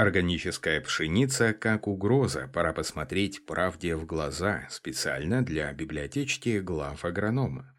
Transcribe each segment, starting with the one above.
Органическая пшеница как угроза. Пора посмотреть правде в глаза. Специально для библиотечки глав агронома.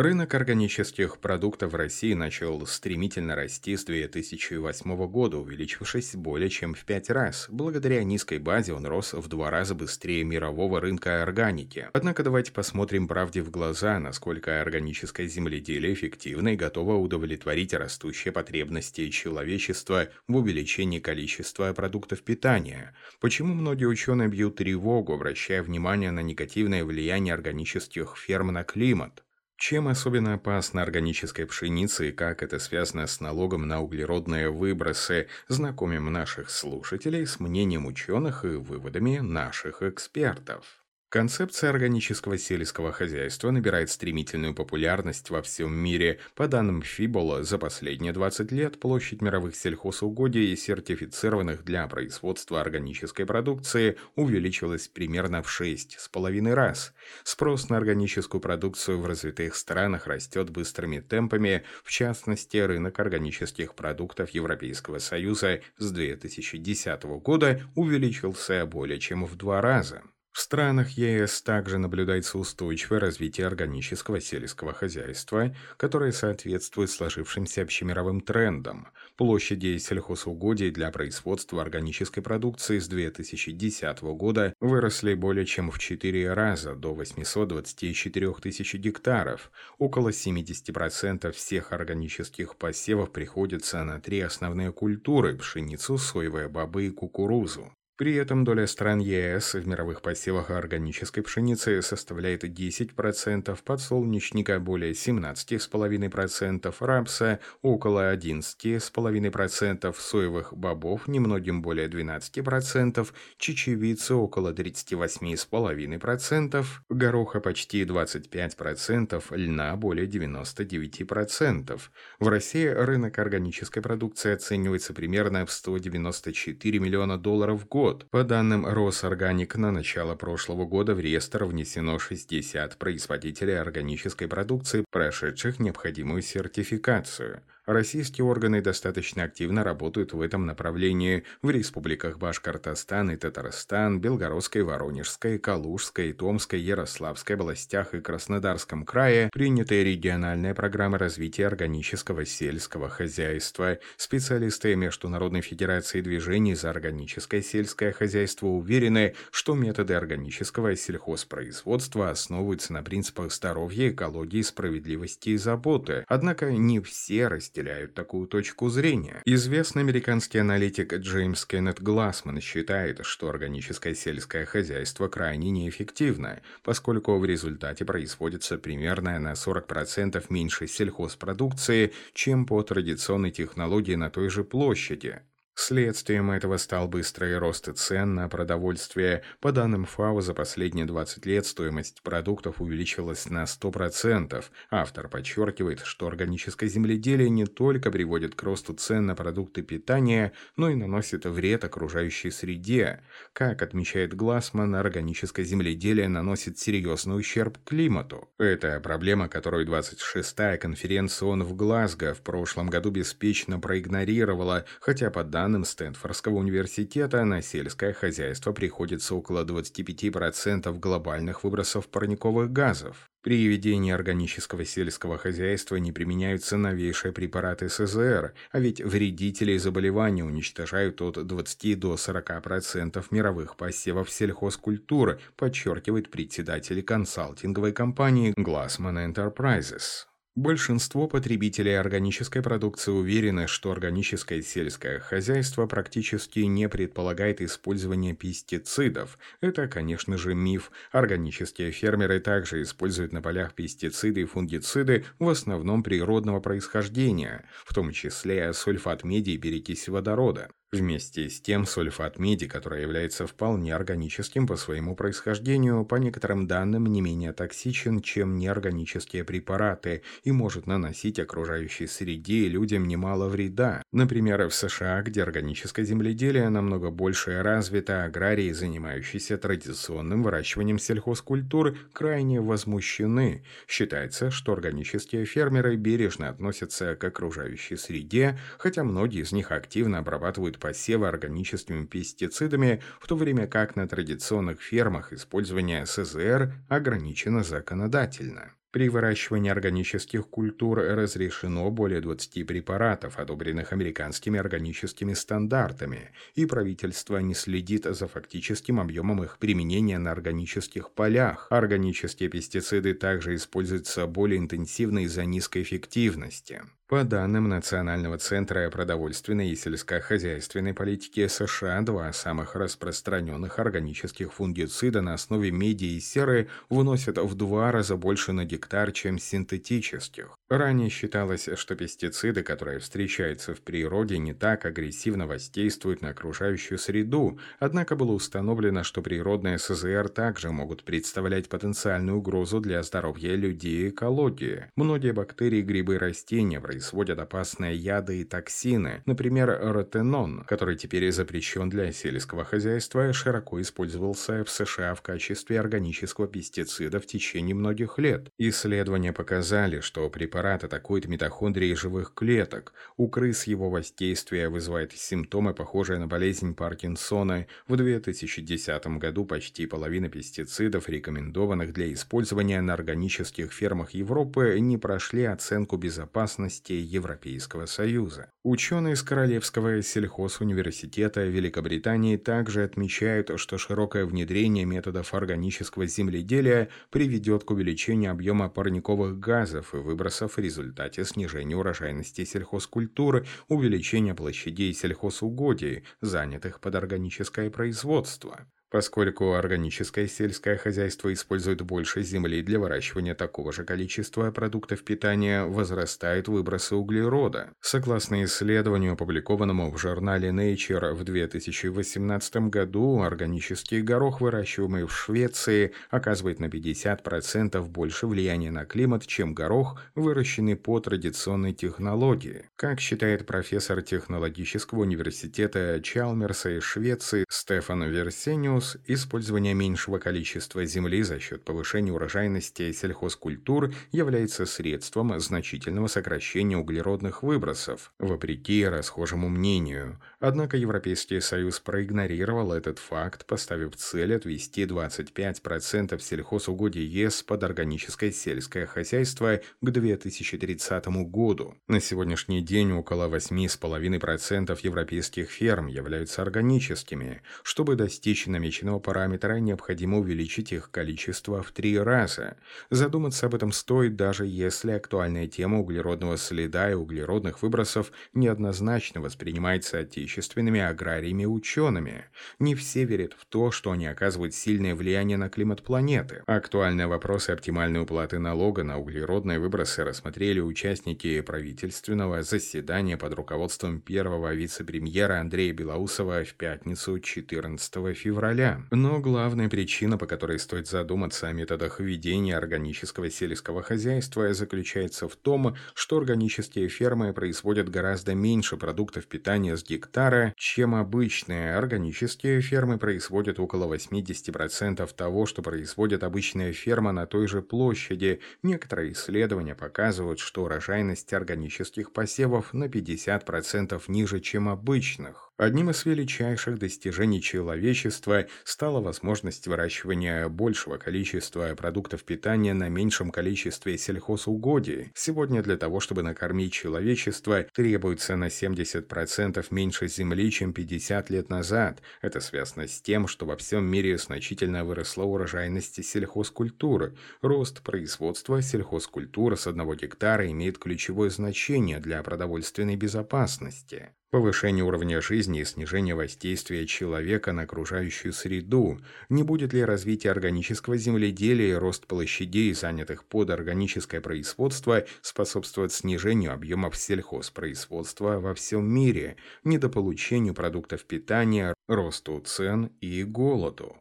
Рынок органических продуктов в России начал стремительно расти с 2008 года, увеличившись более чем в пять раз. Благодаря низкой базе он рос в два раза быстрее мирового рынка органики. Однако давайте посмотрим правде в глаза, насколько органическое земледелие эффективно и готово удовлетворить растущие потребности человечества в увеличении количества продуктов питания. Почему многие ученые бьют тревогу, обращая внимание на негативное влияние органических ферм на климат? Чем особенно опасна органическая пшеница и как это связано с налогом на углеродные выбросы, знакомим наших слушателей с мнением ученых и выводами наших экспертов. Концепция органического сельского хозяйства набирает стремительную популярность во всем мире. По данным Фибола, за последние 20 лет площадь мировых сельхозугодий, сертифицированных для производства органической продукции, увеличилась примерно в 6,5 раз. Спрос на органическую продукцию в развитых странах растет быстрыми темпами, в частности, рынок органических продуктов Европейского Союза с 2010 года увеличился более чем в два раза. В странах ЕС также наблюдается устойчивое развитие органического сельского хозяйства, которое соответствует сложившимся общемировым трендам. Площади сельхозугодий для производства органической продукции с 2010 года выросли более чем в 4 раза до 824 тысяч гектаров. Около 70% всех органических посевов приходится на три основные культуры – пшеницу, соевые бобы и кукурузу. При этом доля стран ЕС в мировых посевах органической пшеницы составляет 10%, подсолнечника более 17,5%, рапса около 11,5%, соевых бобов немногим более 12%, чечевицы около 38,5%, гороха почти 25%, льна более 99%. В России рынок органической продукции оценивается примерно в 194 миллиона долларов в год, год. По данным Росорганик, на начало прошлого года в реестр внесено 60 производителей органической продукции, прошедших необходимую сертификацию – Российские органы достаточно активно работают в этом направлении в республиках Башкортостан и Татарстан, Белгородской, Воронежской, Калужской, Томской, Ярославской областях и Краснодарском крае приняты региональные программы развития органического сельского хозяйства. Специалисты Международной Федерации движений за органическое сельское хозяйство уверены, что методы органического сельхозпроизводства основываются на принципах здоровья, экологии, справедливости и заботы. Однако не все растения разделяют такую точку зрения. Известный американский аналитик Джеймс Кеннет Глассман считает, что органическое сельское хозяйство крайне неэффективно, поскольку в результате производится примерно на 40% меньше сельхозпродукции, чем по традиционной технологии на той же площади. Следствием этого стал быстрый рост цен на продовольствие. По данным ФАО, за последние 20 лет стоимость продуктов увеличилась на 100%. Автор подчеркивает, что органическое земледелие не только приводит к росту цен на продукты питания, но и наносит вред окружающей среде. Как отмечает Глассман, органическое земледелие наносит серьезный ущерб климату. Это проблема, которую 26-я конференция ООН в Глазго в прошлом году беспечно проигнорировала, хотя по данным данным Стэнфордского университета, на сельское хозяйство приходится около 25% глобальных выбросов парниковых газов. При ведении органического сельского хозяйства не применяются новейшие препараты СЗР, а ведь вредители заболевания уничтожают от 20 до 40% мировых посевов сельхозкультуры, подчеркивает председатель консалтинговой компании Glassman Enterprises. Большинство потребителей органической продукции уверены, что органическое сельское хозяйство практически не предполагает использование пестицидов. Это, конечно же, миф. Органические фермеры также используют на полях пестициды и фунгициды в основном природного происхождения, в том числе сульфат меди и перекись водорода. Вместе с тем сульфат меди, который является вполне органическим по своему происхождению, по некоторым данным не менее токсичен, чем неорганические препараты и может наносить окружающей среде и людям немало вреда. Например, в США, где органическое земледелие намного больше развито, аграрии, занимающиеся традиционным выращиванием сельхозкультур, крайне возмущены. Считается, что органические фермеры бережно относятся к окружающей среде, хотя многие из них активно обрабатывают посевы органическими пестицидами, в то время как на традиционных фермах использование СЗР ограничено законодательно. При выращивании органических культур разрешено более 20 препаратов, одобренных американскими органическими стандартами, и правительство не следит за фактическим объемом их применения на органических полях. Органические пестициды также используются более интенсивно из-за низкой эффективности. По данным Национального центра продовольственной и сельскохозяйственной политики США, два самых распространенных органических фунгицида на основе меди и серы выносят в два раза больше на гектар, чем синтетических. Ранее считалось, что пестициды, которые встречаются в природе, не так агрессивно воздействуют на окружающую среду, однако было установлено, что природные СЗР также могут представлять потенциальную угрозу для здоровья людей и экологии. Многие бактерии, грибы и растения производят опасные яды и токсины, например, ротенон, который теперь запрещен для сельского хозяйства, широко использовался в США в качестве органического пестицида в течение многих лет. Исследования показали, что препарат атакует митохондрии живых клеток. У крыс его воздействие вызывает симптомы, похожие на болезнь Паркинсона. В 2010 году почти половина пестицидов, рекомендованных для использования на органических фермах Европы, не прошли оценку безопасности Европейского Союза. Ученые из Королевского сельхозуниверситета Великобритании также отмечают, что широкое внедрение методов органического земледелия приведет к увеличению объема парниковых газов и выбросов в результате снижения урожайности сельхозкультуры, увеличения площадей сельхозугодий, занятых под органическое производство. Поскольку органическое сельское хозяйство использует больше земли для выращивания такого же количества продуктов питания, возрастают выбросы углерода. Согласно исследованию, опубликованному в журнале Nature в 2018 году, органический горох, выращиваемый в Швеции, оказывает на 50% больше влияния на климат, чем горох, выращенный по традиционной технологии. Как считает профессор технологического университета Чалмерса из Швеции Стефан Версениус, минус использование меньшего количества земли за счет повышения урожайности сельхозкультур является средством значительного сокращения углеродных выбросов, вопреки расхожему мнению. Однако Европейский Союз проигнорировал этот факт, поставив цель отвести 25% сельхозугодий ЕС под органическое сельское хозяйство к 2030 году. На сегодняшний день около 8,5% европейских ферм являются органическими. Чтобы достичь намеченного намеченного параметра необходимо увеличить их количество в три раза. Задуматься об этом стоит даже если актуальная тема углеродного следа и углеродных выбросов неоднозначно воспринимается отечественными аграриями и учеными. Не все верят в то, что они оказывают сильное влияние на климат планеты. Актуальные вопросы оптимальной уплаты налога на углеродные выбросы рассмотрели участники правительственного заседания под руководством первого вице-премьера Андрея Белоусова в пятницу 14 февраля февраля. Но главная причина, по которой стоит задуматься о методах ведения органического сельского хозяйства, заключается в том, что органические фермы производят гораздо меньше продуктов питания с гектара, чем обычные. Органические фермы производят около 80% того, что производит обычная ферма на той же площади. Некоторые исследования показывают, что урожайность органических посевов на 50% ниже, чем обычных. Одним из величайших достижений человечества стала возможность выращивания большего количества продуктов питания на меньшем количестве сельхозугодий. Сегодня для того, чтобы накормить человечество, требуется на 70% меньше земли, чем 50 лет назад. Это связано с тем, что во всем мире значительно выросла урожайность сельхозкультуры. Рост производства сельхозкультуры с одного гектара имеет ключевое значение для продовольственной безопасности. Повышение уровня жизни и снижение воздействия человека на окружающую среду. Не будет ли развитие органического земледелия и рост площадей, занятых под органическое производство, способствовать снижению объемов сельхозпроизводства во всем мире, недополучению продуктов питания, росту цен и голоду?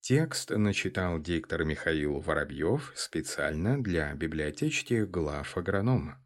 Текст начитал диктор Михаил Воробьев специально для библиотечки глав агронома.